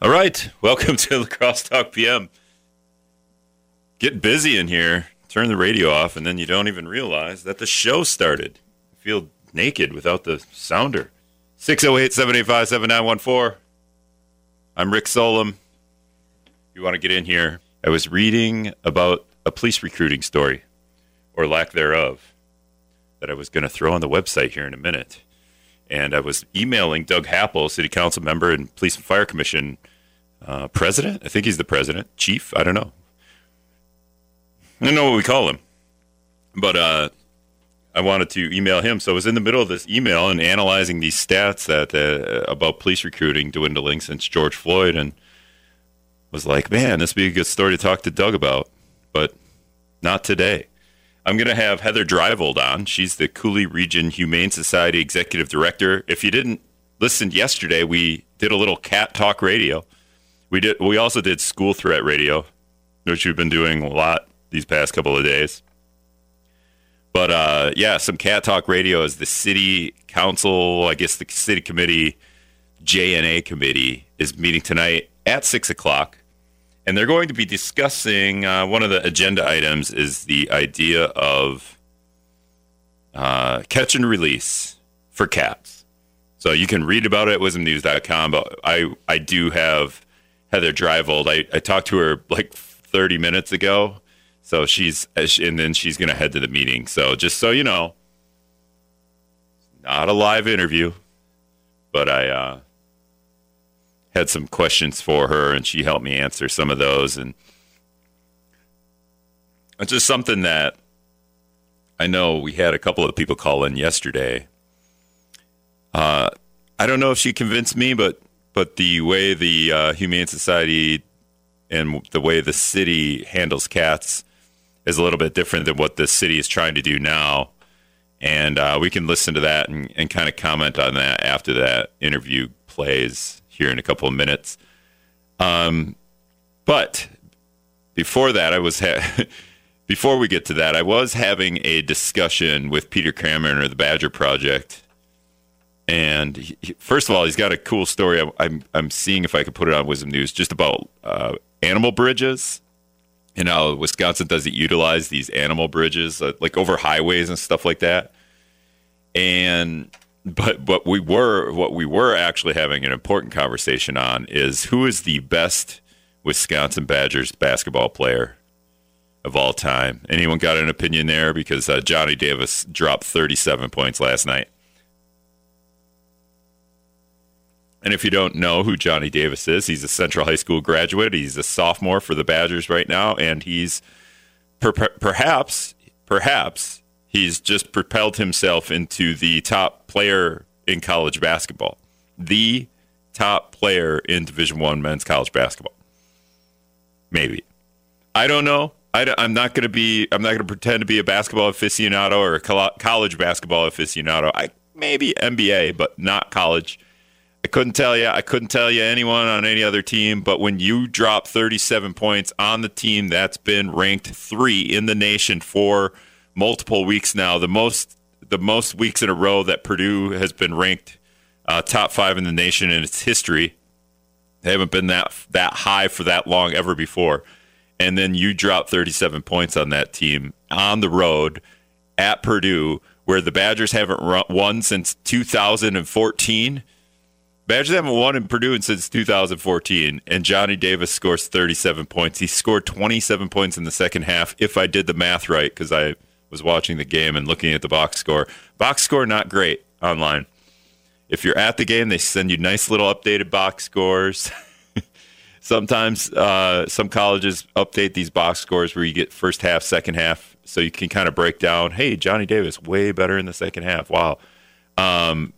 All right, welcome to La Crosse Talk PM. Get busy in here. Turn the radio off, and then you don't even realize that the show started. Feel naked without the sounder. 608 785 7914. I'm Rick Solem. If you want to get in here, I was reading about a police recruiting story, or lack thereof, that I was going to throw on the website here in a minute. And I was emailing Doug Happel, City Council member and Police and Fire Commission uh, president. I think he's the president, chief. I don't know. I don't know what we call him, but uh, I wanted to email him. So I was in the middle of this email and analyzing these stats that uh, about police recruiting dwindling since George Floyd, and was like, man, this would be a good story to talk to Doug about, but not today. I'm going to have Heather Dreivold on. She's the Coulee Region Humane Society Executive Director. If you didn't listen yesterday, we did a little cat talk radio. We did. We also did school threat radio, which we've been doing a lot these past couple of days. But uh, yeah, some cat talk radio is the city council. I guess the city committee, JNA committee, is meeting tonight at six o'clock and they're going to be discussing uh, one of the agenda items is the idea of uh, catch and release for cats. So you can read about it at wizmnews.com, but I, I do have Heather Dreivold. I, I talked to her like 30 minutes ago. So she's, and then she's going to head to the meeting. So just so you know, not a live interview, but I, uh, had some questions for her, and she helped me answer some of those. And it's just something that I know we had a couple of people call in yesterday. Uh, I don't know if she convinced me, but but the way the uh, Humane Society and the way the city handles cats is a little bit different than what the city is trying to do now. And uh, we can listen to that and, and kind of comment on that after that interview plays here in a couple of minutes. Um, but before that, I was ha- before we get to that, I was having a discussion with Peter Cameron or the Badger Project. And he, first of all, he's got a cool story. I'm, I'm, I'm seeing if I could put it on WIZM News just about uh, animal bridges and how Wisconsin doesn't utilize these animal bridges, uh, like over highways and stuff like that. And but but we were what we were actually having an important conversation on is who is the best Wisconsin Badgers basketball player of all time. Anyone got an opinion there? Because uh, Johnny Davis dropped 37 points last night. And if you don't know who Johnny Davis is, he's a Central High School graduate. He's a sophomore for the Badgers right now, and he's per- perhaps perhaps he's just propelled himself into the top player in college basketball, the top player in Division One men's college basketball. Maybe I don't know. I, am not going to be. I'm not going to pretend to be a basketball aficionado or a college basketball aficionado. I maybe NBA, but not college. I couldn't tell you. I couldn't tell you anyone on any other team. But when you drop 37 points on the team that's been ranked three in the nation for multiple weeks now. The most the most weeks in a row that Purdue has been ranked uh, top five in the nation in its history. They haven't been that that high for that long ever before. And then you drop 37 points on that team on the road at Purdue, where the Badgers haven't won since 2014. Badgers haven't won in Purdue since 2014, and Johnny Davis scores 37 points. He scored 27 points in the second half, if I did the math right, because I was watching the game and looking at the box score. Box score not great online. If you're at the game, they send you nice little updated box scores. Sometimes uh, some colleges update these box scores where you get first half, second half, so you can kind of break down. Hey, Johnny Davis way better in the second half. Wow. Um,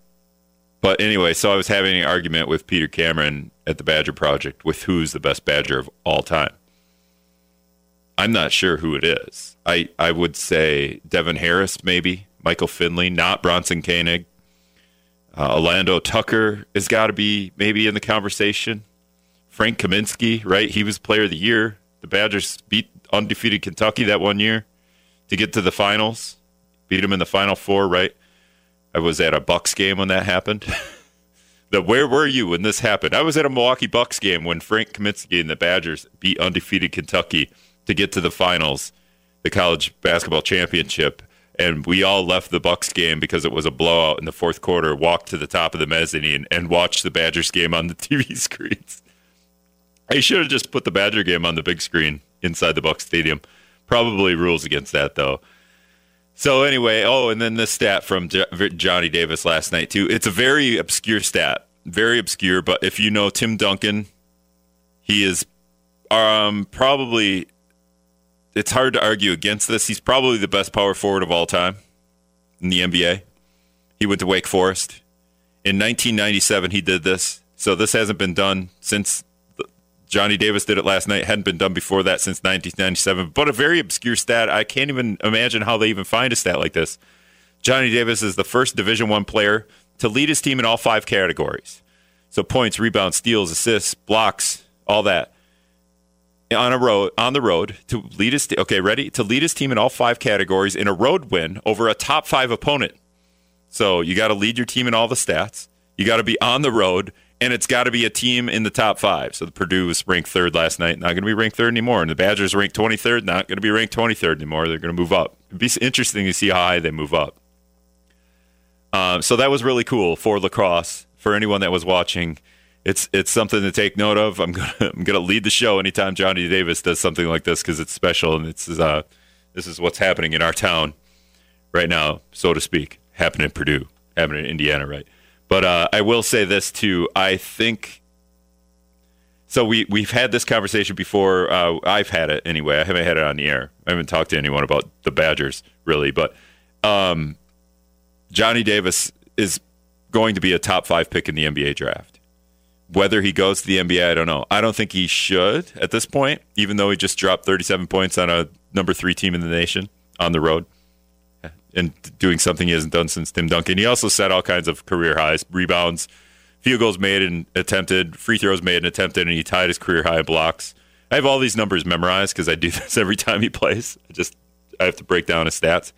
but anyway, so I was having an argument with Peter Cameron at the Badger Project with who's the best Badger of all time. I'm not sure who it is. I, I would say Devin Harris, maybe Michael Finley, not Bronson Koenig. Uh, Alando Tucker has got to be maybe in the conversation. Frank Kaminsky, right? He was Player of the Year. The Badgers beat undefeated Kentucky that one year to get to the finals. Beat them in the Final Four, right? I was at a Bucks game when that happened. The where were you when this happened? I was at a Milwaukee Bucks game when Frank Kaminsky and the Badgers beat undefeated Kentucky to get to the finals, the college basketball championship, and we all left the Bucks game because it was a blowout in the fourth quarter. Walked to the top of the mezzanine and watched the Badgers game on the TV screens. I should have just put the Badger game on the big screen inside the Bucks Stadium. Probably rules against that though. So anyway, oh, and then the stat from Johnny Davis last night too. It's a very obscure stat, very obscure. But if you know Tim Duncan, he is um, probably. It's hard to argue against this. He's probably the best power forward of all time in the NBA. He went to Wake Forest in 1997. He did this, so this hasn't been done since Johnny Davis did it last night. Hadn't been done before that since 1997. But a very obscure stat. I can't even imagine how they even find a stat like this. Johnny Davis is the first Division One player to lead his team in all five categories. So points, rebounds, steals, assists, blocks, all that. On a road, on the road to lead his okay, ready to lead his team in all five categories in a road win over a top five opponent. So you got to lead your team in all the stats. You got to be on the road and it's got to be a team in the top five. So the Purdue was ranked third last night, not going to be ranked third anymore. And the Badgers ranked 23rd, not going to be ranked 23rd anymore. They're going to move up. It'd be interesting to see how high they move up. Um, so that was really cool for La Crosse. For anyone that was watching, it's it's something to take note of. I'm gonna I'm gonna lead the show anytime Johnny Davis does something like this because it's special and it's uh this is what's happening in our town right now, so to speak. Happening in Purdue, happening in Indiana, right? But uh, I will say this too. I think so. We we've had this conversation before. Uh, I've had it anyway. I haven't had it on the air. I haven't talked to anyone about the Badgers really. But um, Johnny Davis is going to be a top five pick in the NBA draft. Whether he goes to the NBA, I don't know. I don't think he should at this point, even though he just dropped 37 points on a number three team in the nation on the road and doing something he hasn't done since Tim Duncan. He also set all kinds of career highs, rebounds, field goals made and attempted, free throws made and attempted, and he tied his career high blocks. I have all these numbers memorized because I do this every time he plays. I just I have to break down his stats.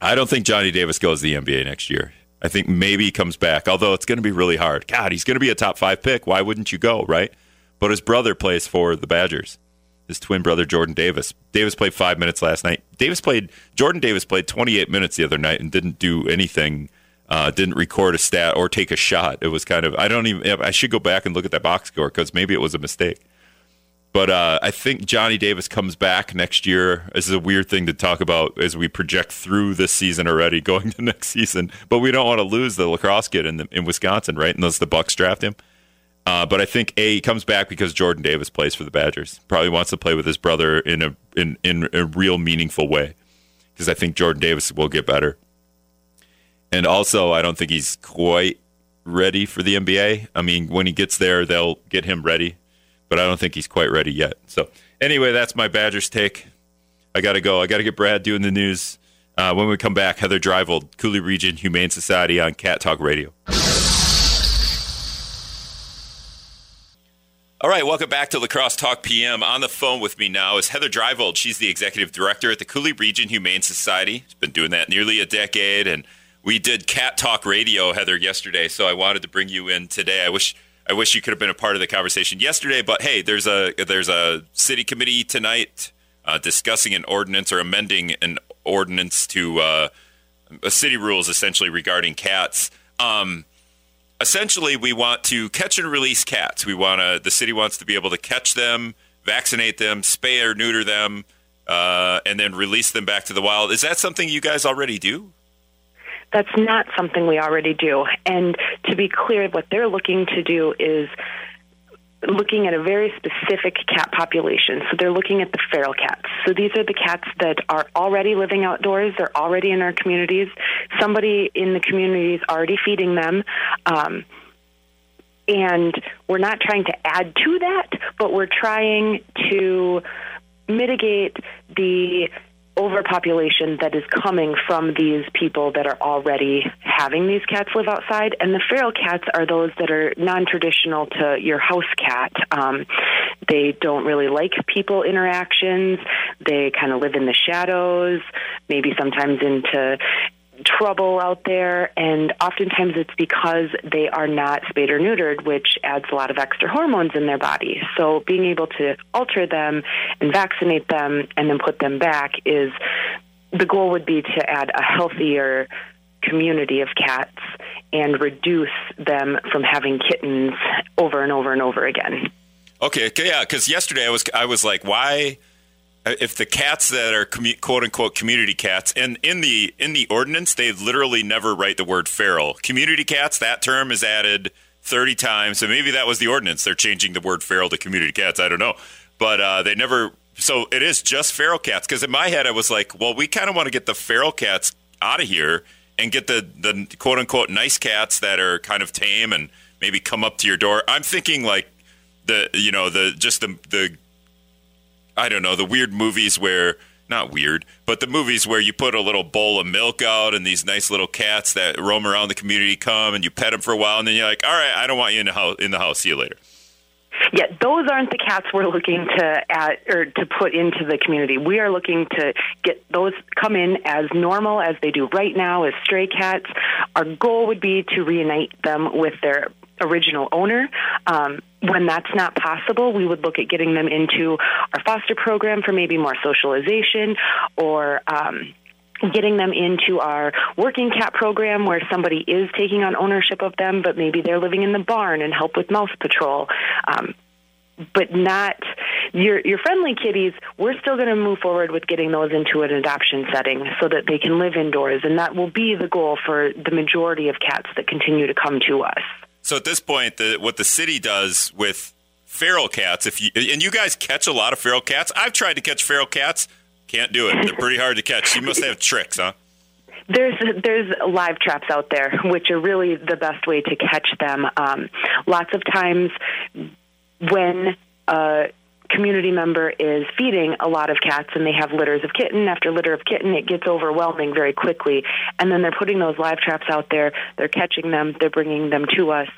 I don't think Johnny Davis goes to the NBA next year. I think maybe he comes back, although it's going to be really hard. God, he's going to be a top five pick. Why wouldn't you go, right? But his brother plays for the Badgers his twin brother Jordan Davis. Davis played five minutes last night. Davis played Jordan Davis played 28 minutes the other night and didn't do anything. Uh, didn't record a stat or take a shot. It was kind of I don't even I should go back and look at that box score because maybe it was a mistake. But uh, I think Johnny Davis comes back next year. This is a weird thing to talk about as we project through this season already, going to next season. But we don't want to lose the La Crosse kid in, the, in Wisconsin, right? Unless the Bucks draft him. Uh, but I think a he comes back because Jordan Davis plays for the Badgers. Probably wants to play with his brother in a in in a real meaningful way because I think Jordan Davis will get better. And also, I don't think he's quite ready for the NBA. I mean, when he gets there, they'll get him ready, but I don't think he's quite ready yet. So, anyway, that's my Badgers take. I got to go. I got to get Brad doing the news. Uh, when we come back, Heather Dreivold, Coulee Region Humane Society on Cat Talk Radio. All right, welcome back to La Crosse Talk PM. On the phone with me now is Heather Dreivold. She's the executive director at the Coulee Region Humane Society. She's been doing that nearly a decade, and we did Cat Talk Radio, Heather, yesterday. So I wanted to bring you in today. I wish I wish you could have been a part of the conversation yesterday, but hey, there's a there's a city committee tonight uh, discussing an ordinance or amending an ordinance to uh, city rules essentially regarding cats. Um, essentially we want to catch and release cats. We want to the city wants to be able to catch them, vaccinate them, spay or neuter them, uh, and then release them back to the wild. Is that something you guys already do? That's not something we already do. And to be clear, what they're looking to do is looking at a very specific cat population. So they're looking at the feral cats. So these are the cats that are already living outdoors. They're already in our communities. Somebody in the community is already feeding them. Um, and we're not trying to add to that, but we're trying to mitigate the overpopulation that is coming from these people that are already having these cats live outside. And the feral cats are those that are non traditional to your house cat. Um, they don't really like people interactions, they kind of live in the shadows, maybe sometimes into trouble out there, and oftentimes it's because they are not spayed or neutered, which adds a lot of extra hormones in their body. So being able to alter them and vaccinate them and then put them back is the goal would be to add a healthier community of cats and reduce them from having kittens over and over and over again. Okay, yeah, because yesterday I was I was like, why? Uh, if the cats that are commu- quote unquote community cats, and in the in the ordinance they literally never write the word feral. Community cats, that term is added thirty times, so maybe that was the ordinance. They're changing the word feral to community cats. I don't know, but uh, they never. So it is just feral cats. Because in my head I was like, well, we kind of want to get the feral cats out of here and get the the quote unquote nice cats that are kind of tame and maybe come up to your door. I'm thinking like the you know the just the the I don't know the weird movies where not weird, but the movies where you put a little bowl of milk out and these nice little cats that roam around the community come and you pet them for a while and then you're like, all right, I don't want you in the house. In the house, see you later. Yeah, those aren't the cats we're looking to add or to put into the community. We are looking to get those come in as normal as they do right now as stray cats. Our goal would be to reunite them with their original owner. Um, when that's not possible, we would look at getting them into our foster program for maybe more socialization or. Um, getting them into our working cat program where somebody is taking on ownership of them, but maybe they're living in the barn and help with mouse patrol. Um, but not your your friendly kitties. We're still going to move forward with getting those into an adoption setting so that they can live indoors, and that will be the goal for the majority of cats that continue to come to us. So at this point, the, what the city does with feral cats, if you and you guys catch a lot of feral cats, I've tried to catch feral cats, can't do it. They're pretty hard to catch. You must have tricks, huh? There's there's live traps out there, which are really the best way to catch them. Um, lots of times, when uh, community member is feeding a lot of cats and they have litters of kitten after litter of kitten, it gets overwhelming very quickly. And then they're putting those live traps out there, they're catching them, they're bringing them to us.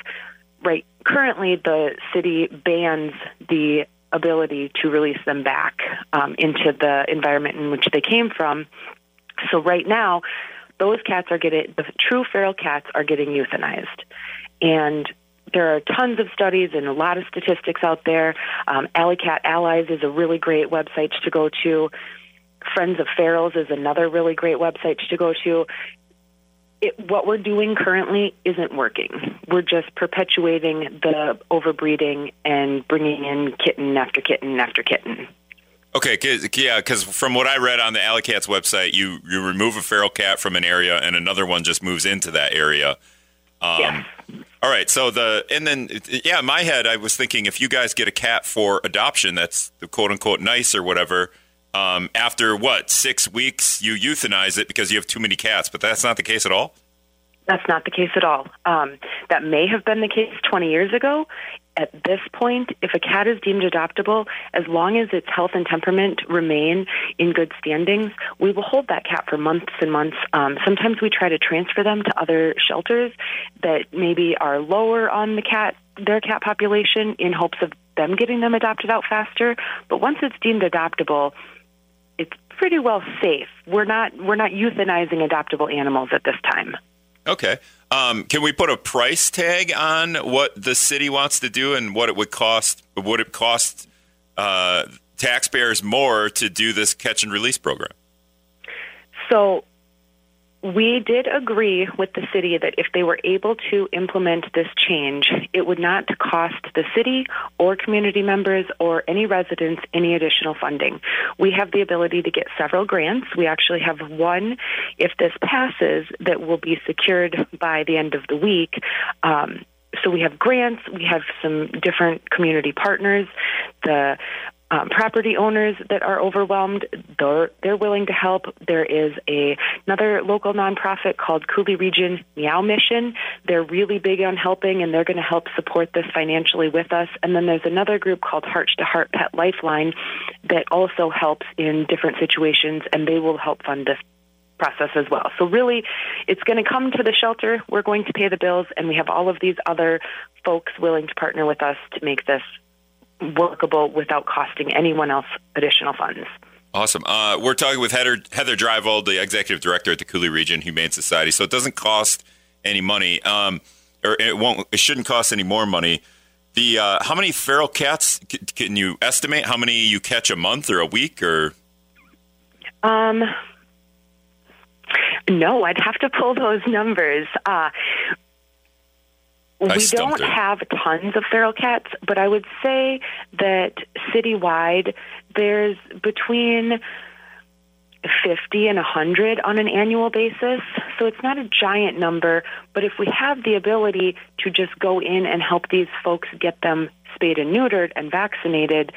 Right. Currently, the city bans the ability to release them back um, into the environment in which they came from. So right now, those cats are getting the true feral cats are getting euthanized, and there are tons of studies and a lot of statistics out there. Um, Alley Cat Allies is a really great website to go to. Friends of Ferals is another really great website to go to. It, what we're doing currently isn't working. We're just perpetuating the overbreeding and bringing in kitten after kitten after kitten. Okay, cause, yeah, because from what I read on the Alley Cats website, you you remove a feral cat from an area, and another one just moves into that area. Um, yes. All right. So the and then yeah, in my head I was thinking if you guys get a cat for adoption, that's the quote unquote nice or whatever. Um, after what six weeks, you euthanize it because you have too many cats, but that's not the case at all. That's not the case at all. Um, that may have been the case 20 years ago at this point, if a cat is deemed adoptable, as long as its health and temperament remain in good standings, we will hold that cat for months and months. Um, sometimes we try to transfer them to other shelters that maybe are lower on the cat their cat population in hopes of them getting them adopted out faster. But once it's deemed adoptable, it's pretty well safe. We're not we're not euthanizing adoptable animals at this time. Okay. Um, can we put a price tag on what the city wants to do and what it would cost? Would it cost uh, taxpayers more to do this catch and release program? So we did agree with the city that if they were able to implement this change, it would not cost the city or community members or any residents any additional funding. We have the ability to get several grants. We actually have one, if this passes, that will be secured by the end of the week. Um, so we have grants, we have some different community partners. The um, property owners that are overwhelmed, they're, they're willing to help. There is a, another local nonprofit called Coulee Region Meow Mission. They're really big on helping and they're going to help support this financially with us. And then there's another group called Heart to Heart Pet Lifeline that also helps in different situations and they will help fund this process as well. So really, it's going to come to the shelter. We're going to pay the bills, and we have all of these other folks willing to partner with us to make this workable without costing anyone else additional funds. Awesome. Uh, we're talking with Heather, Heather Dreivold, the executive director at the Coulee Region Humane Society. So it doesn't cost any money, um, or it won't. It shouldn't cost any more money. The uh, how many feral cats can you estimate? How many you catch a month or a week or? Um, no, I'd have to pull those numbers. Uh, we don't her. have tons of feral cats, but I would say that citywide there's between 50 and 100 on an annual basis. So it's not a giant number, but if we have the ability to just go in and help these folks get them spayed and neutered and vaccinated,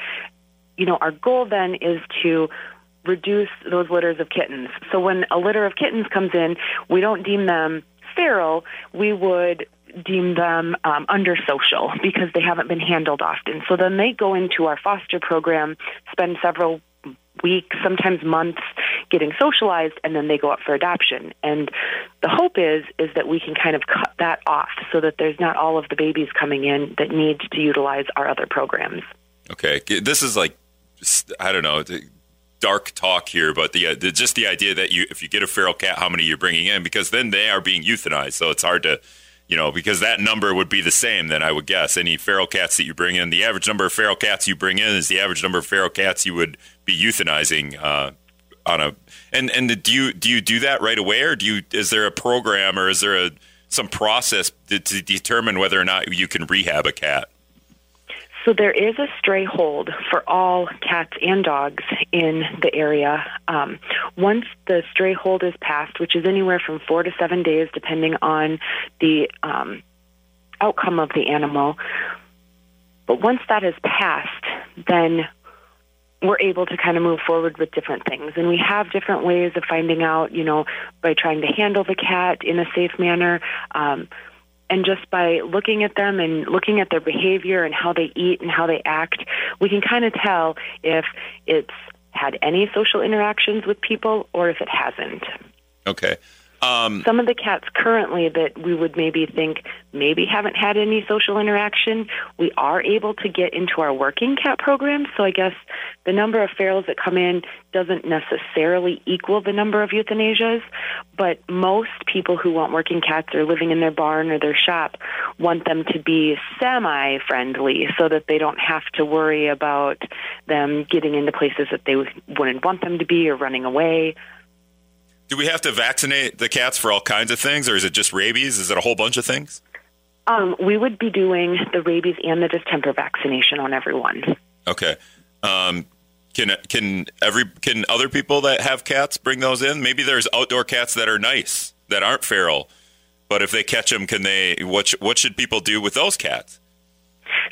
you know, our goal then is to reduce those litters of kittens. So when a litter of kittens comes in, we don't deem them feral. We would deem them um, under social because they haven't been handled often. So then they go into our foster program, spend several weeks, sometimes months getting socialized and then they go up for adoption. And the hope is is that we can kind of cut that off so that there's not all of the babies coming in that need to utilize our other programs. Okay. This is like I don't know, dark talk here, but the, the just the idea that you if you get a feral cat how many you're bringing in because then they are being euthanized. So it's hard to you know, because that number would be the same then I would guess. Any feral cats that you bring in, the average number of feral cats you bring in is the average number of feral cats you would be euthanizing uh, on a. And and do you do you do that right away, or do you is there a program or is there a some process to, to determine whether or not you can rehab a cat? So there is a stray hold for all cats and dogs in the area. Um, once the stray hold is passed, which is anywhere from four to seven days, depending on the um, outcome of the animal. But once that is passed, then we're able to kind of move forward with different things. And we have different ways of finding out, you know, by trying to handle the cat in a safe manner. Um, and just by looking at them and looking at their behavior and how they eat and how they act, we can kind of tell if it's had any social interactions with people or if it hasn't. Okay. Um, Some of the cats currently that we would maybe think maybe haven't had any social interaction, we are able to get into our working cat program. So I guess the number of ferals that come in doesn't necessarily equal the number of euthanasias, but most people who want working cats or living in their barn or their shop want them to be semi friendly so that they don't have to worry about them getting into places that they wouldn't want them to be or running away. Do we have to vaccinate the cats for all kinds of things, or is it just rabies? Is it a whole bunch of things? Um, we would be doing the rabies and the distemper vaccination on everyone. Okay. Um, can can every can other people that have cats bring those in? Maybe there's outdoor cats that are nice that aren't feral, but if they catch them, can they? What what should people do with those cats?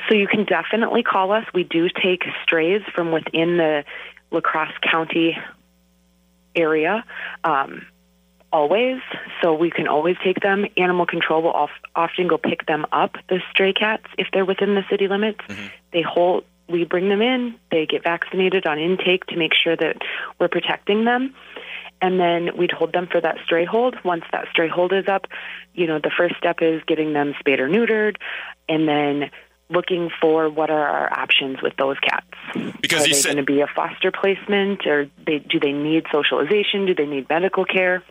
So you can definitely call us. We do take strays from within the La Crosse County area. Um, always, so we can always take them. Animal control will often go pick them up, the stray cats, if they're within the city limits. Mm-hmm. They hold, we bring them in, they get vaccinated on intake to make sure that we're protecting them. And then we'd hold them for that stray hold. Once that stray hold is up, you know, the first step is getting them spayed or neutered, and then looking for what are our options with those cats. Because are they said- going to be a foster placement, or they, do they need socialization? Do they need medical care?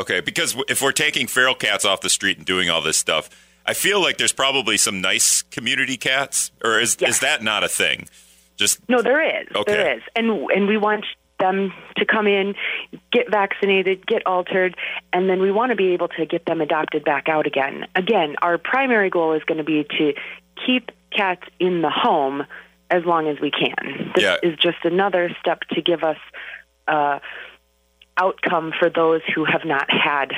Okay, because if we're taking feral cats off the street and doing all this stuff, I feel like there's probably some nice community cats, or is yes. is that not a thing? Just no, there is. Okay. There is, and and we want them to come in, get vaccinated, get altered, and then we want to be able to get them adopted back out again. Again, our primary goal is going to be to keep cats in the home as long as we can. This yeah. is just another step to give us uh, outcome for those who have not had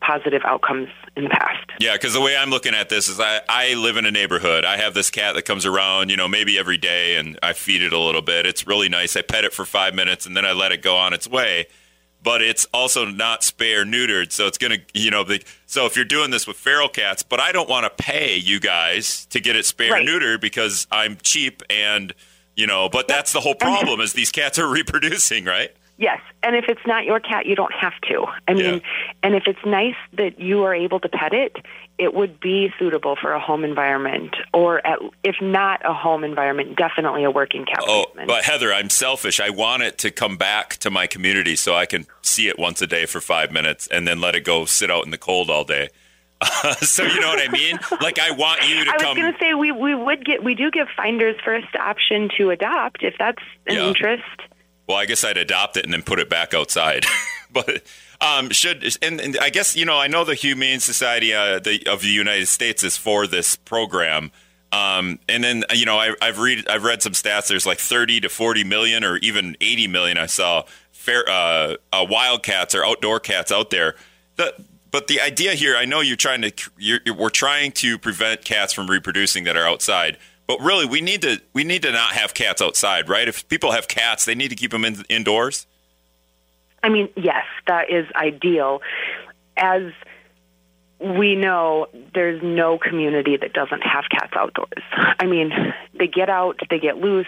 positive outcomes in the past. Yeah, because the way I'm looking at this is I, I live in a neighborhood. I have this cat that comes around, you know, maybe every day, and I feed it a little bit. It's really nice. I pet it for five minutes, and then I let it go on its way but it's also not spay or neutered. So it's going to, you know, the, so if you're doing this with feral cats, but I don't want to pay you guys to get it spay right. or neutered because I'm cheap and, you know, but that's the whole problem is these cats are reproducing, right? Yes, and if it's not your cat, you don't have to. I mean, Yeah. and if it's nice that you are able to pet it, it would be suitable for a home environment, or at, if not a home environment, definitely a working cat Oh, but Heather, I'm selfish. I want it to come back to my community so I can see it once a day for five minutes and then let it go sit out in the cold all day. so you know what I mean? Like I want you to come I was come. going to say we we would get we do give finders first option to adopt if that's an Yeah. interest. Well, I guess I'd adopt it and then put it back outside. but um, should and, and I guess you know I know the Humane Society uh, the, of the United States is for this program. Um, and then you know I, I've read I've read some stats. There's like 30 to 40 million or even 80 million. I saw fair uh, uh, wild cats or outdoor cats out there. The, but the idea here, I know you're trying to you're, you're- we're trying to prevent cats from reproducing that are outside. But really, we need to we need to not have cats outside, right? If people have cats, they need to keep them in, indoors. I mean, yes, that is ideal. As we know, there's no community that doesn't have cats outdoors. I mean, they get out, they get loose,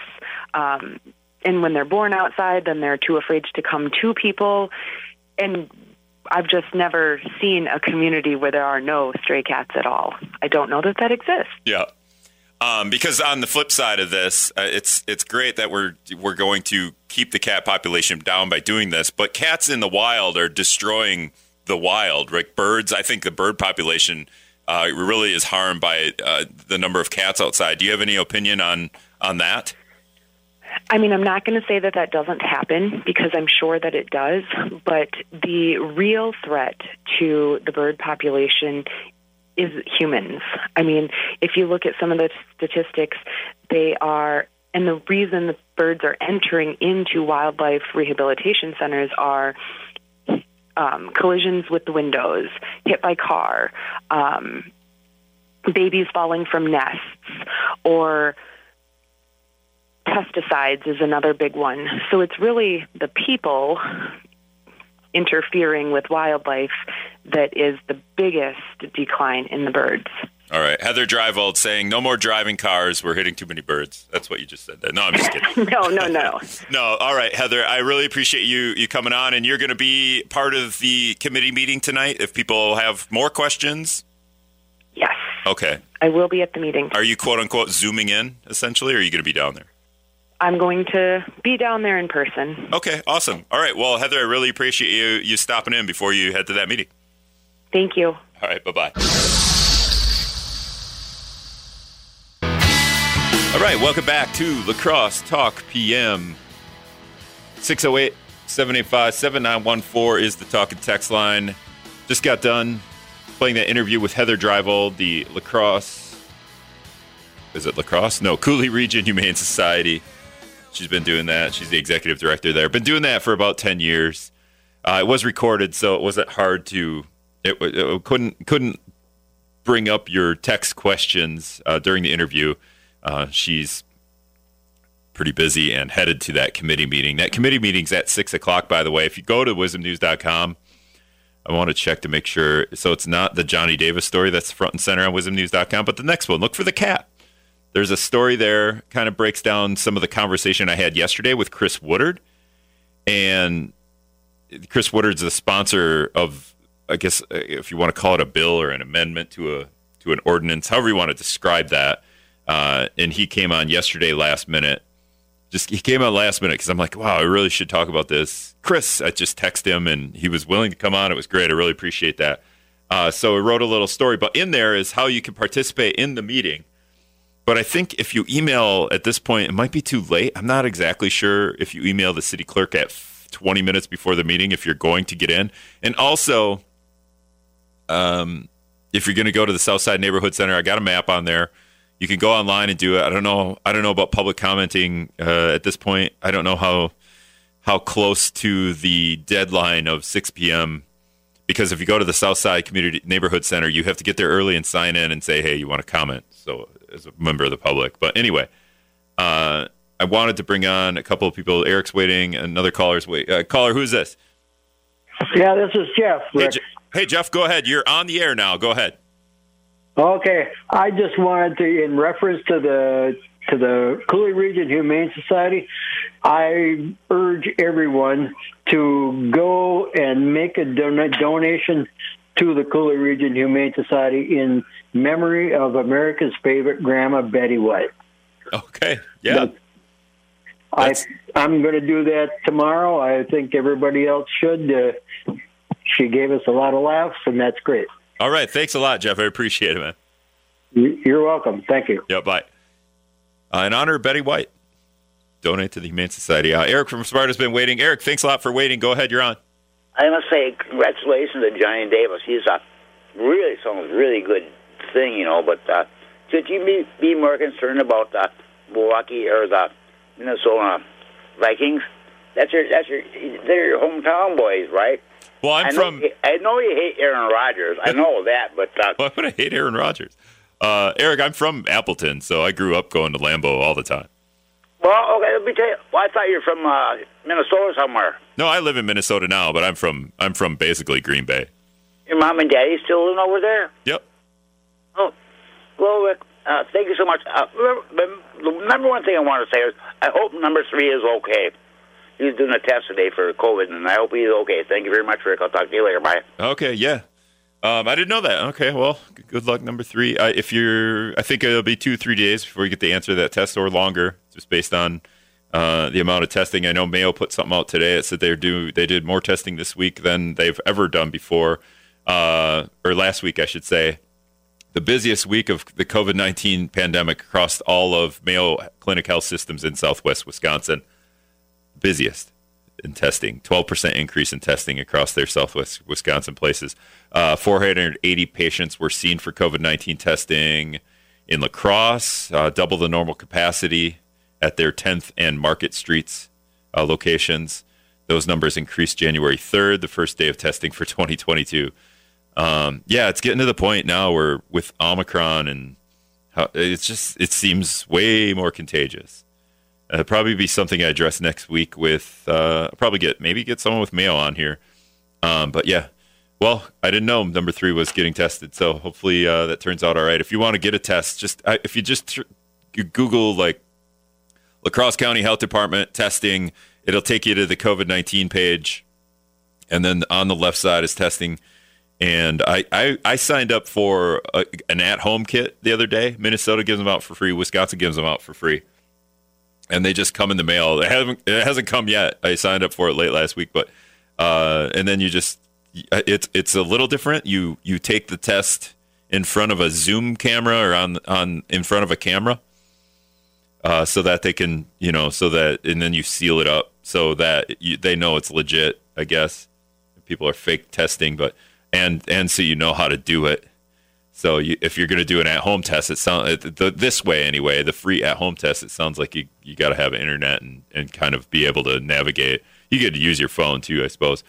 um, and when they're born outside, then they're too afraid to come to people. And I've just never seen a community where there are no stray cats at all. I don't know that that exists. Yeah. Um, because on the flip side of this, uh, it's it's great that we're we're going to keep the cat population down by doing this, but cats in the wild are destroying the wild. Right, birds. I think the bird population uh, really is harmed by uh, the number of cats outside. Do you have any opinion on on that? I mean, I'm not going to say that that doesn't happen because I'm sure that it does, but the real threat to the bird population is humans. I mean, if you look at some of the statistics, they are, and the reason the birds are entering into wildlife rehabilitation centers are um, collisions with the windows, hit by car, um, babies falling from nests, or pesticides is another big one. So it's really the people interfering with wildlife that is the biggest decline in the birds. All right, Heather Dreivold saying no more driving cars. We're hitting too many birds. That's what you just said. No, I'm just kidding. No, no, no. No, all right, Heather. I really appreciate you you coming on, and you're going to be part of the committee meeting tonight. If people have more questions, yes, okay. I will be at the meeting. Are you quote unquote zooming in essentially, or are you going to be down there? I'm going to be down there in person. Okay, awesome. All right, well, Heather, I really appreciate you you stopping in before you head to that meeting. Thank you. All right, bye bye. All right, welcome back to La Crosse Talk PM. 608 785 7914 is the talk and text line. Just got done playing that interview with Heather Dreivold, the La Crosse. Is it La Crosse? No, Coulee Region Humane Society. She's been doing that. She's the executive director there. Been doing that for about 10 years. Uh, it was recorded, so it wasn't hard to. It, it couldn't couldn't bring up your text questions uh, during the interview. Uh, she's pretty busy and headed to that committee meeting. That committee meeting's at six o'clock, by the way. If you go to wizmnews.com, I want to check to make sure. So it's not the Johnny Davis story that's front and center on wizmnews.com, but the next one. Look for the cat. There's a story there, kind of breaks down some of the conversation I had yesterday with Chris Woodard. And Chris Woodard's the sponsor of, I guess, uh, if you want to call it a bill or an amendment to a to an ordinance, however you want to describe that. Uh, and he came on yesterday, last minute. Just he came on last minute because I'm like, wow, I really should talk about this. Chris, I just texted him and he was willing to come on. It was great. I really appreciate that. Uh, so I wrote a little story, but in there is how you can participate in the meeting. But I think if you email at this point, it might be too late. I'm not exactly sure if you email the city clerk at 20 minutes before the meeting if you're going to get in. And also, um, if you're going to go to the Southside Neighborhood Center, I got a map on there. You can go online and do it. I don't know. I don't know about public commenting uh, at this point. I don't know how how close to the deadline of 6 p.m. Because if you go to the Southside Community Neighborhood Center, you have to get there early and sign in and say, "Hey, you want to comment?" So as a member of the public. But anyway, uh, I wanted to bring on a couple of people. Eric's waiting. Another caller's wait. Uh, caller, who's this? Yeah, this is Jeff. Hey, Je- hey, Jeff, go ahead. You're on the air now. Go ahead. Okay, I just wanted to, in reference to the to the Coulee Region Humane Society, I urge everyone to go and make a don- donation to the Coulee Region Humane Society in memory of America's favorite grandma, Betty White. Okay. Yeah. I, I'm going to do that tomorrow. I think everybody else should. Uh, she gave us a lot of laughs, and that's great. All right. Thanks a lot, Jeff. I appreciate it, man. You're welcome. Thank you. Yeah, bye. Uh, in honor of Betty White, donate to the Humane Society. Uh, Eric from Sparta's been waiting. Eric, thanks a lot for waiting. Go ahead. You're on. I must say, congratulations to Johnny Davis. He's a really some really good thing, you know. But uh, should you be, be more concerned about the Milwaukee or the Minnesota Vikings? That's your that's your they're your hometown boys, right? Well, I'm I know, from. I know you hate Aaron Rodgers. I know that, but uh, Why would I hate Aaron Rodgers? Uh, Eric, I'm from Appleton, so I grew up going to Lambeau all the time. Well, okay. Let me tell you. Well, I thought you're from uh, Minnesota somewhere. No, I live in Minnesota now, but I'm from I'm from basically Green Bay. Your mom and daddy still living over there? Yep. Oh, well, Rick, uh, thank you so much. Uh, remember, the number one thing I want to say is I hope number three is okay. He's doing a test today for COVID, and I hope he's okay. Thank you very much, Rick. I'll talk to you later. Bye. Okay, yeah. Um, I didn't know that. Okay, well, good luck, number three. Uh, if you're, I think it'll be two, three days before you get the answer to that test, or longer, just based on uh, the amount of testing. I know Mayo put something out today that said they do they did more testing this week than they've ever done before, uh, or last week, I should say. The busiest week of the COVID nineteen pandemic across all of Mayo Clinic Health Systems in Southwest Wisconsin. Busiest in testing. 12% increase in testing across their southwest Wisconsin places. Uh, 480 patients were seen for COVID 19 testing in La Crosse, uh, double the normal capacity at their 10th and Market Streets uh, locations. Those numbers increased January 3rd, the first day of testing for 2022. Um, yeah, it's getting to the point now where with Omicron and how, it's just, it seems way more contagious. Uh, probably be something I address next week with uh, probably get maybe get someone with Mayo on here. Um, but yeah, well, I didn't know number three was getting tested, so hopefully uh, that turns out all right. If you want to get a test, just if you just tr- Google like La Crosse County Health Department testing, it'll take you to the COVID nineteen page, and then on the left side is testing. And I, I, I signed up for a, an at home kit the other day. Minnesota gives them out for free. Wisconsin gives them out for free and they just come in the mail. It hasn't it hasn't come yet. I signed up for it late last week, but uh, and then you just it's it's a little different. You you take the test in front of a Zoom camera or on on in front of a camera, uh, so that they can you know so that and then you seal it up so that you, they know it's legit. I guess people are fake testing, but and and so you know how to do it. So you, if you're going to do an at-home test, it sounds this way anyway. The free at-home test, it sounds like you you got to have internet and, and kind of be able to navigate. You get to use your phone too, I suppose.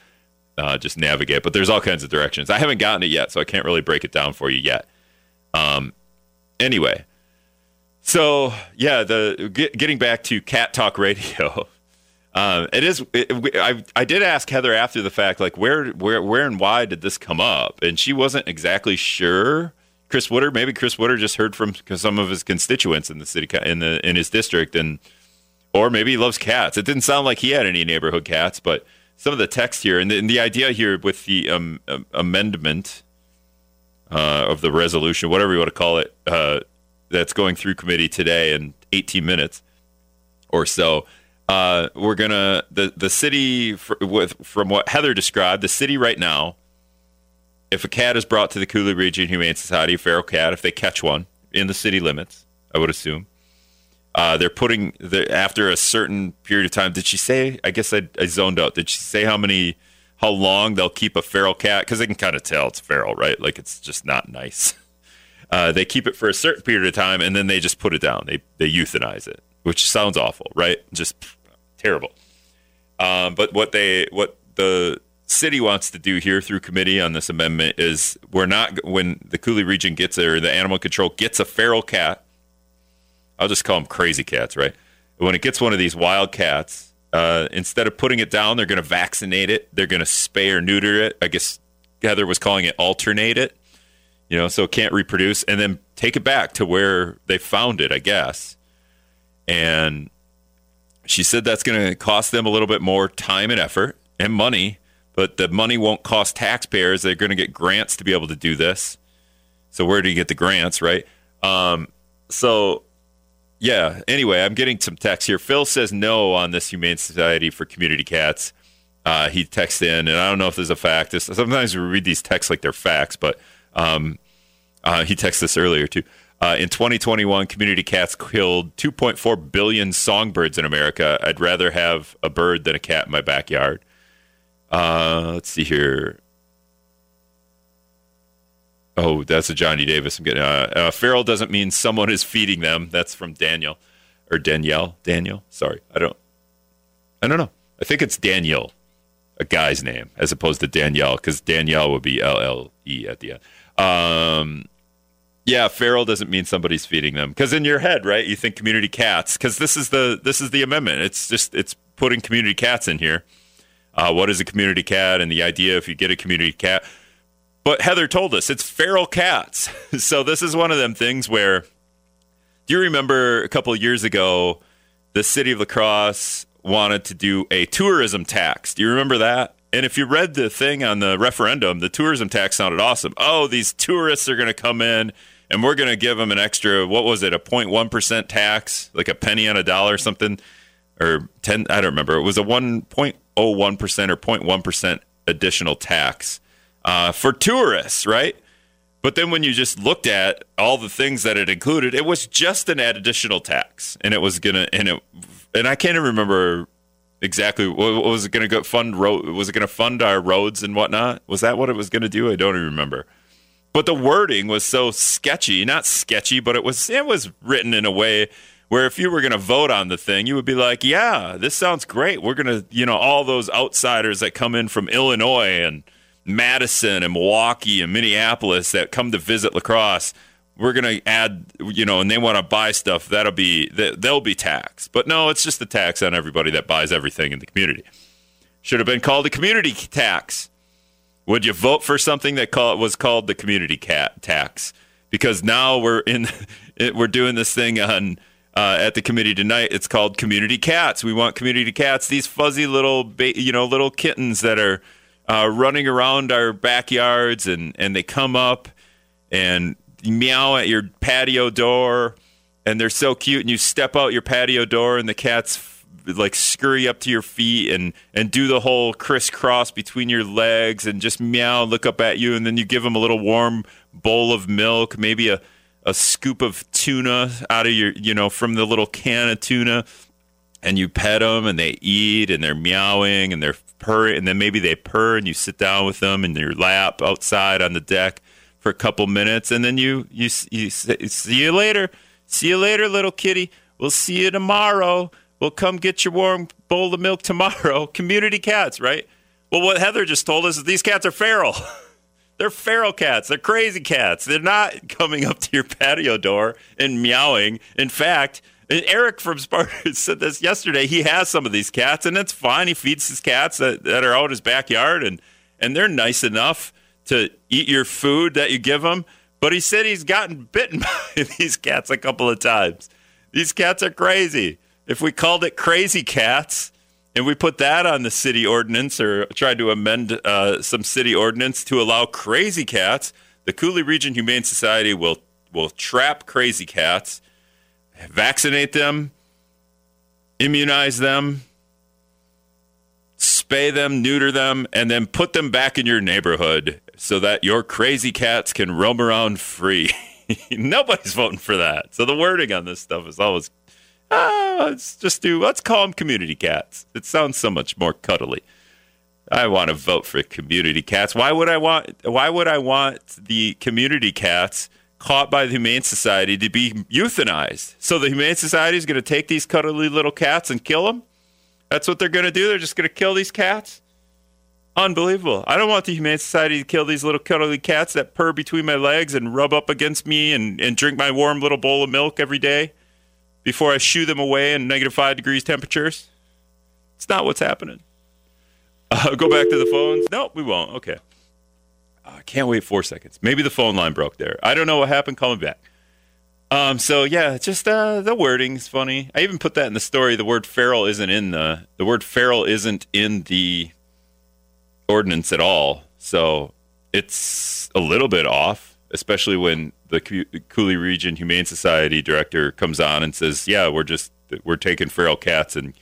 Uh, just navigate, but there's all kinds of directions. I haven't gotten it yet, so I can't really break it down for you yet. Um, anyway, so yeah, the get, getting back to Cat Talk Radio. Um, it is. It, I I did ask Heather after the fact, like where where where and why did this come up, and she wasn't exactly sure. Chris Woodard, maybe Chris Woodard just heard from some of his constituents in the city in the in his district, and or maybe he loves cats. It didn't sound like he had any neighborhood cats, but some of the text here and the, and the idea here with the um, amendment uh, of the resolution, whatever you want to call it, uh, that's going through committee today in 18 minutes or so. Uh, we're gonna the the city with from what Heather described, the city right now. If a cat is brought to the Coulee Region Humane Society, a feral cat, if they catch one in the city limits, I would assume, uh, they're putting the after a certain period of time. Did she say? I guess I, I zoned out. Did she say how many, how long they'll keep a feral cat? Because they can kind of tell it's feral, right? Like it's just not nice. Uh, they keep it for a certain period of time, and then they just put it down. They they euthanize it, which sounds awful, right? Just pff, terrible. Um, but what they what the city wants to do here through committee on this amendment is we're not when the Coulee region gets or the animal control gets a feral cat. I'll just call them crazy cats, right? When it gets one of these wild cats, uh, instead of putting it down, they're going to vaccinate it. They're going to spay or neuter it. I guess Heather was calling it alternate it, you know, so it can't reproduce, and then take it back to where they found it, I guess. And she said that's going to cost them a little bit more time and effort. and money, but the money won't cost taxpayers. They're going to get grants to be able to do this. So where do you get the grants, right? Um, so yeah. Anyway, I'm getting some text here. Phil says no on this Humane Society for Community Cats. Uh, he texts in, and I don't know if there's a fact. This, sometimes we read these texts like they're facts, but um, uh, he texted this earlier too. Uh, in 2021, community cats killed 2.4 billion songbirds in America. I'd rather have a bird than a cat in my backyard. Uh, let's see here. Oh, that's a Johnny Davis. I'm getting. Uh, uh, feral doesn't mean someone is feeding them. That's from Daniel or Danielle. Daniel. Sorry, I don't. I don't know. I think it's Daniel, a guy's name, as opposed to Danielle, because Danielle would be L L E at the end. Um, yeah, feral doesn't mean somebody's feeding them, because in your head, right, you think community cats, because this is the this is the amendment. It's just it's putting community cats in here. Uh, what is a community cat? And the idea if you get a community cat but Heather told us it's feral cats. so this is one of them things where do you remember a couple years ago the city of La Crosse wanted to do a tourism tax? Do you remember that? And if you read the thing on the referendum, the tourism tax sounded awesome. Oh, these tourists are going to come in and we're going to give them an extra, what was it, a 0.1% tax, like a penny on a dollar or something, or 10, I don't remember. It was a 1.01% or 0.1% additional tax uh, for tourists, right? But then when you just looked at all the things that it included, it was just an additional tax, and it was gonna and it and I can't even remember exactly. What was it going to fund was it going to fund our roads and whatnot? Was that what it was going to do? I don't even remember. But the wording was so sketchy not sketchy but it was it was written in a way where if you were going to vote on the thing you would be like yeah this sounds great. We're going to you know all those outsiders that come in from illinois and Madison and Milwaukee and Minneapolis that come to visit La Crosse, we're going to add, you know, and they want to buy stuff, that'll be, they'll be taxed. But no, it's just a tax on everybody that buys everything in the community. Should have been called a community tax. Would you vote for something that call, was called the community cat tax? Because now we're in, we're doing this thing on uh, at the committee tonight. It's called community cats. We want community cats. These fuzzy little, you know, little kittens that are uh, running around our backyards, and and they come up and meow at your patio door, and they're so cute. And you step out your patio door, and the cats like scurry up to your feet and and do the whole crisscross between your legs and just meow, look up at you, and then you give them a little warm bowl of milk, maybe a a scoop of tuna out of your you know from the little can of tuna and you pet them and they eat and they're meowing and they're purring and then maybe they purr and you sit down with them in your lap outside on the deck for a couple minutes and then you you you say, see you later. See you later little kitty. We'll see you tomorrow. We'll come get your warm bowl of milk tomorrow. Community cats right? Well what heather just told us is these cats are feral. They're feral cats. They're crazy cats. They're not coming up to your patio door and meowing. In fact and Eric from Sparta said this yesterday. He has some of these cats, and it's fine. He feeds his cats that, that are out in his backyard, and and they're nice enough to eat your food that you give them. But he said he's gotten bitten by these cats a couple of times. These cats are crazy. If we called it crazy cats, and we put that on the city ordinance or tried to amend uh, some city ordinance to allow crazy cats, the Coulee Region Humane Society will will trap crazy cats vaccinate them, immunize them, spay them, neuter them, and then put them back in your neighborhood so that your crazy cats can roam around free. Nobody's voting for that. So the wording on this stuff is always, ah, let's just do, let's call them community cats. It sounds so much more cuddly. I want to vote for community cats. Why would I want? Why would I want the community cats caught by the Humane Society to be euthanized. So the Humane Society is going to take these cuddly little cats and kill them. That's what they're going to do. They're just going to kill these cats. Unbelievable. I don't want the Humane Society to kill these little cuddly cats that purr between my legs and rub up against me and, and drink my warm little bowl of milk every day before I shoo them away in negative five degrees temperatures. It's not what's happening. Uh, go back to the phones. No, we won't. Okay. I can't wait four seconds. Maybe the phone line broke there. I don't know what happened. Me back. Um, so yeah, just uh, the wording's funny. I even put that in the story. The word feral isn't in the the word feral isn't in the ordinance at all. So it's a little bit off, especially when the Coulee Region Humane Society director comes on and says, "Yeah, we're just we're taking feral cats and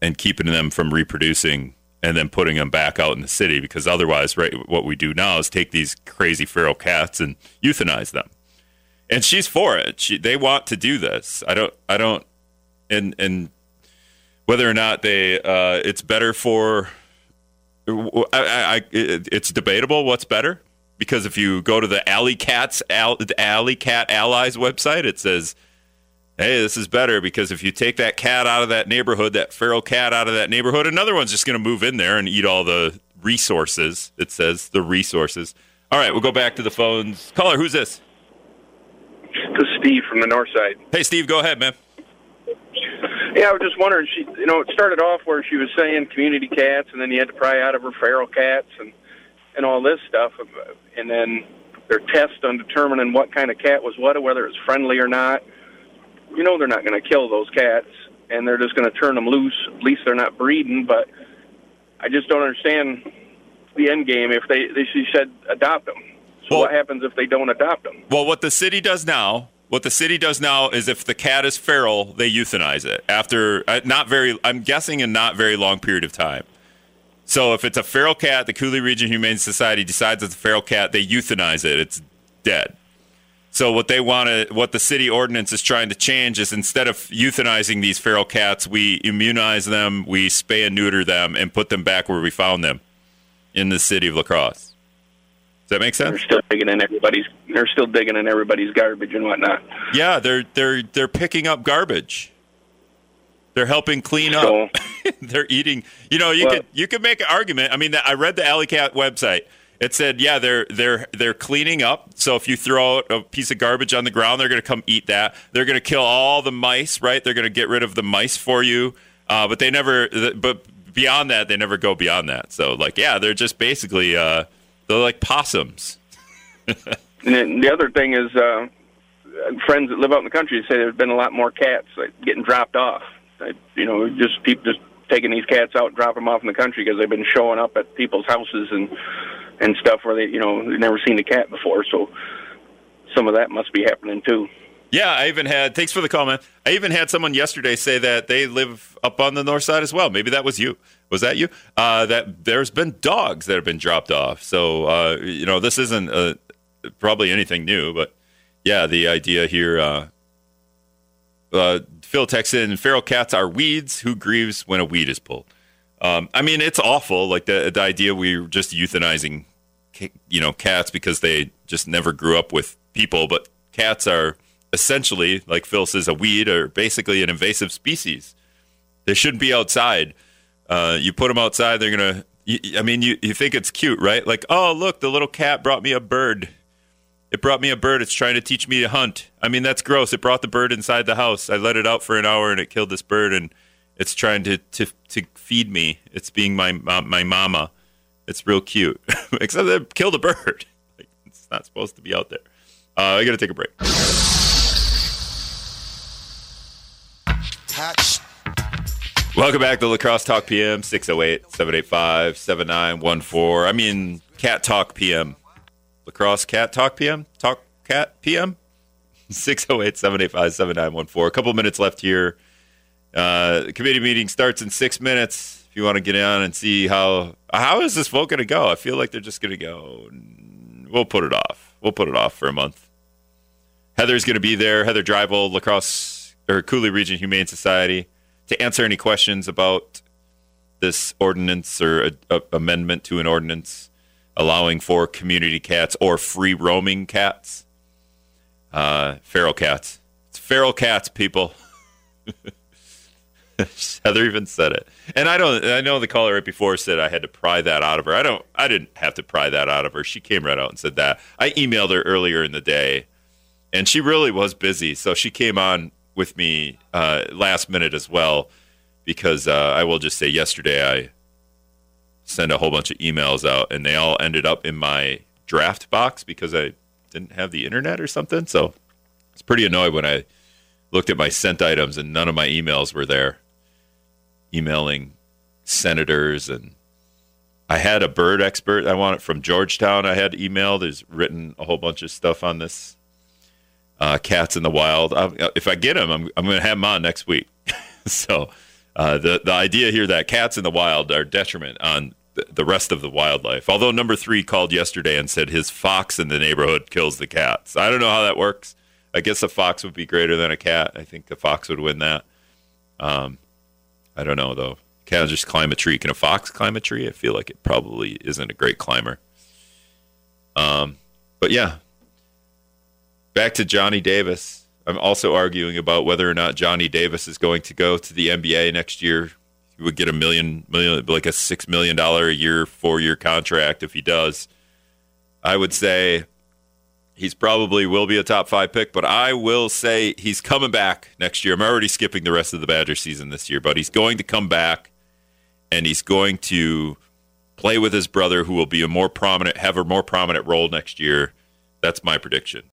and keeping them from reproducing and then putting them back out in the city because otherwise, right, what we do now is take these crazy feral cats and euthanize them." And she's for it. She, they want to do this. I don't. I don't. And and whether or not they, uh, it's better for. I, I, it's debatable what's better because if you go to the Alley Cats Alley Cat Allies website, it says, "Hey, this is better because if you take that cat out of that neighborhood, that feral cat out of that neighborhood, another one's just going to move in there and eat all the resources." It says the resources. All right, we'll go back to the phones. Caller, who's this? This is Steve from the north side. Hey, Steve, go ahead, man. Yeah, I was just wondering. She, you know, it started off where she was saying community cats, and then you had to pry out of her feral cats, and and all this stuff, um, and then their test on determining what kind of cat was what, whether it's friendly or not. You know, they're not going to kill those cats, and they're just going to turn them loose. At least they're not breeding. But I just don't understand the end game. If they, they she said adopt them. Well, what happens if they don't adopt them? Well, what the city does now what the city does now is if the cat is feral, they euthanize it after uh, not very. I'm guessing a not very long period of time. So if it's a feral cat, the Coulee Region Humane Society decides it's a feral cat, they euthanize it. It's dead. So what they want to, what the city ordinance is trying to change is instead of euthanizing these feral cats, we immunize them, we spay and neuter them, and put them back where we found them in the city of La Crosse. Does that make sense? They're still digging in everybody's. They're still digging in everybody's garbage and whatnot. Yeah, they're they're they're picking up garbage. They're helping clean so, up. they're eating. You know, you well, could you could make an argument. I mean, I read the Alley Cat website. It said, yeah, they're they're they're cleaning up. So if you throw out a piece of garbage on the ground, they're going to come eat that. They're going to kill all the mice, right? They're going to get rid of the mice for you. Uh, but they never. But beyond that, they never go beyond that. So like, yeah, they're just basically. Uh, they're like possums. and the other thing is, uh, friends that live out in the country say there's been a lot more cats like getting dropped off. you know, just people just taking these cats out, and dropping them off in the country because they've been showing up at people's houses and and stuff where they, you know, they've never seen a cat before. So some of that must be happening too. Yeah, I even had. Thanks for the comment. I even had someone yesterday say that they live up on the north side as well. Maybe that was you. Was that you? Uh, that there's been dogs that have been dropped off. So uh, you know, this isn't uh, probably anything new, but yeah, the idea here. Uh, uh, Phil texts in: feral cats are weeds. Who grieves when a weed is pulled? Um, I mean, it's awful. Like the the idea we're just euthanizing, you know, cats because they just never grew up with people. But cats are essentially, like Phil says, a weed or basically an invasive species. They shouldn't be outside. Uh, you put them outside, they're gonna. I mean, you you think it's cute, right? Like, oh look, the little cat brought me a bird. It brought me a bird. It's trying to teach me to hunt. I mean, that's gross. It brought the bird inside the house. I let it out for an hour and it killed this bird, and it's trying to to, to feed me. It's being my my mama. It's real cute, except it killed a bird. Like, it's not supposed to be out there. Uh, I got to take a break. Welcome back to La Crosse Talk PM, 608 785 7914. I mean, Cat Talk PM. La Crosse Cat Talk PM? Talk Cat PM? 608 785 7914. A couple minutes left here. Uh, committee meeting starts in six minutes. If you want to get on and see how how is this vote going to go, I feel like they're just going to go. We'll put it off. We'll put it off for a month. Heather's going to be there. Heather Dreivold, Lacrosse or Coulee Region Humane Society to answer any questions about this ordinance or a, a amendment to an ordinance allowing for community cats or free roaming cats, uh, feral cats. It's feral cats, people. Heather even said it, and I don't. I know the caller right before said I had to pry that out of her. I don't. I didn't have to pry that out of her. She came right out and said that. I emailed her earlier in the day, and she really was busy, so she came on with me uh, last minute as well, because uh, I will just say yesterday I sent a whole bunch of emails out and they all ended up in my draft box because I didn't have the internet or something. So it's pretty annoyed when I looked at my sent items and none of my emails were there. Emailing senators and I had a bird expert. I want it from Georgetown. I had emailed. There's written a whole bunch of stuff on this. Uh, cats in the wild. I, if I get them, I'm, I'm going to have them on next week. so uh, the the idea here that cats in the wild are detriment on the rest of the wildlife. Although number three called yesterday and said his fox in the neighborhood kills the cats. I don't know how that works. I guess a fox would be greater than a cat. I think the fox would win that. Um, I don't know though. Can just climb a tree? Can a fox climb a tree? I feel like it probably isn't a great climber. Um, but yeah, back to Johnny Davis. I'm also arguing about whether or not Johnny Davis is going to go to the NBA next year. He would get a million, million, like a six million dollar a year, four year contract if he does. I would say he's probably will be a top five pick, but I will say he's coming back next year. I'm already skipping the rest of the Badger season this year, but he's going to come back and he's going to play with his brother, who will be a more prominent, have a more prominent role next year. That's my prediction.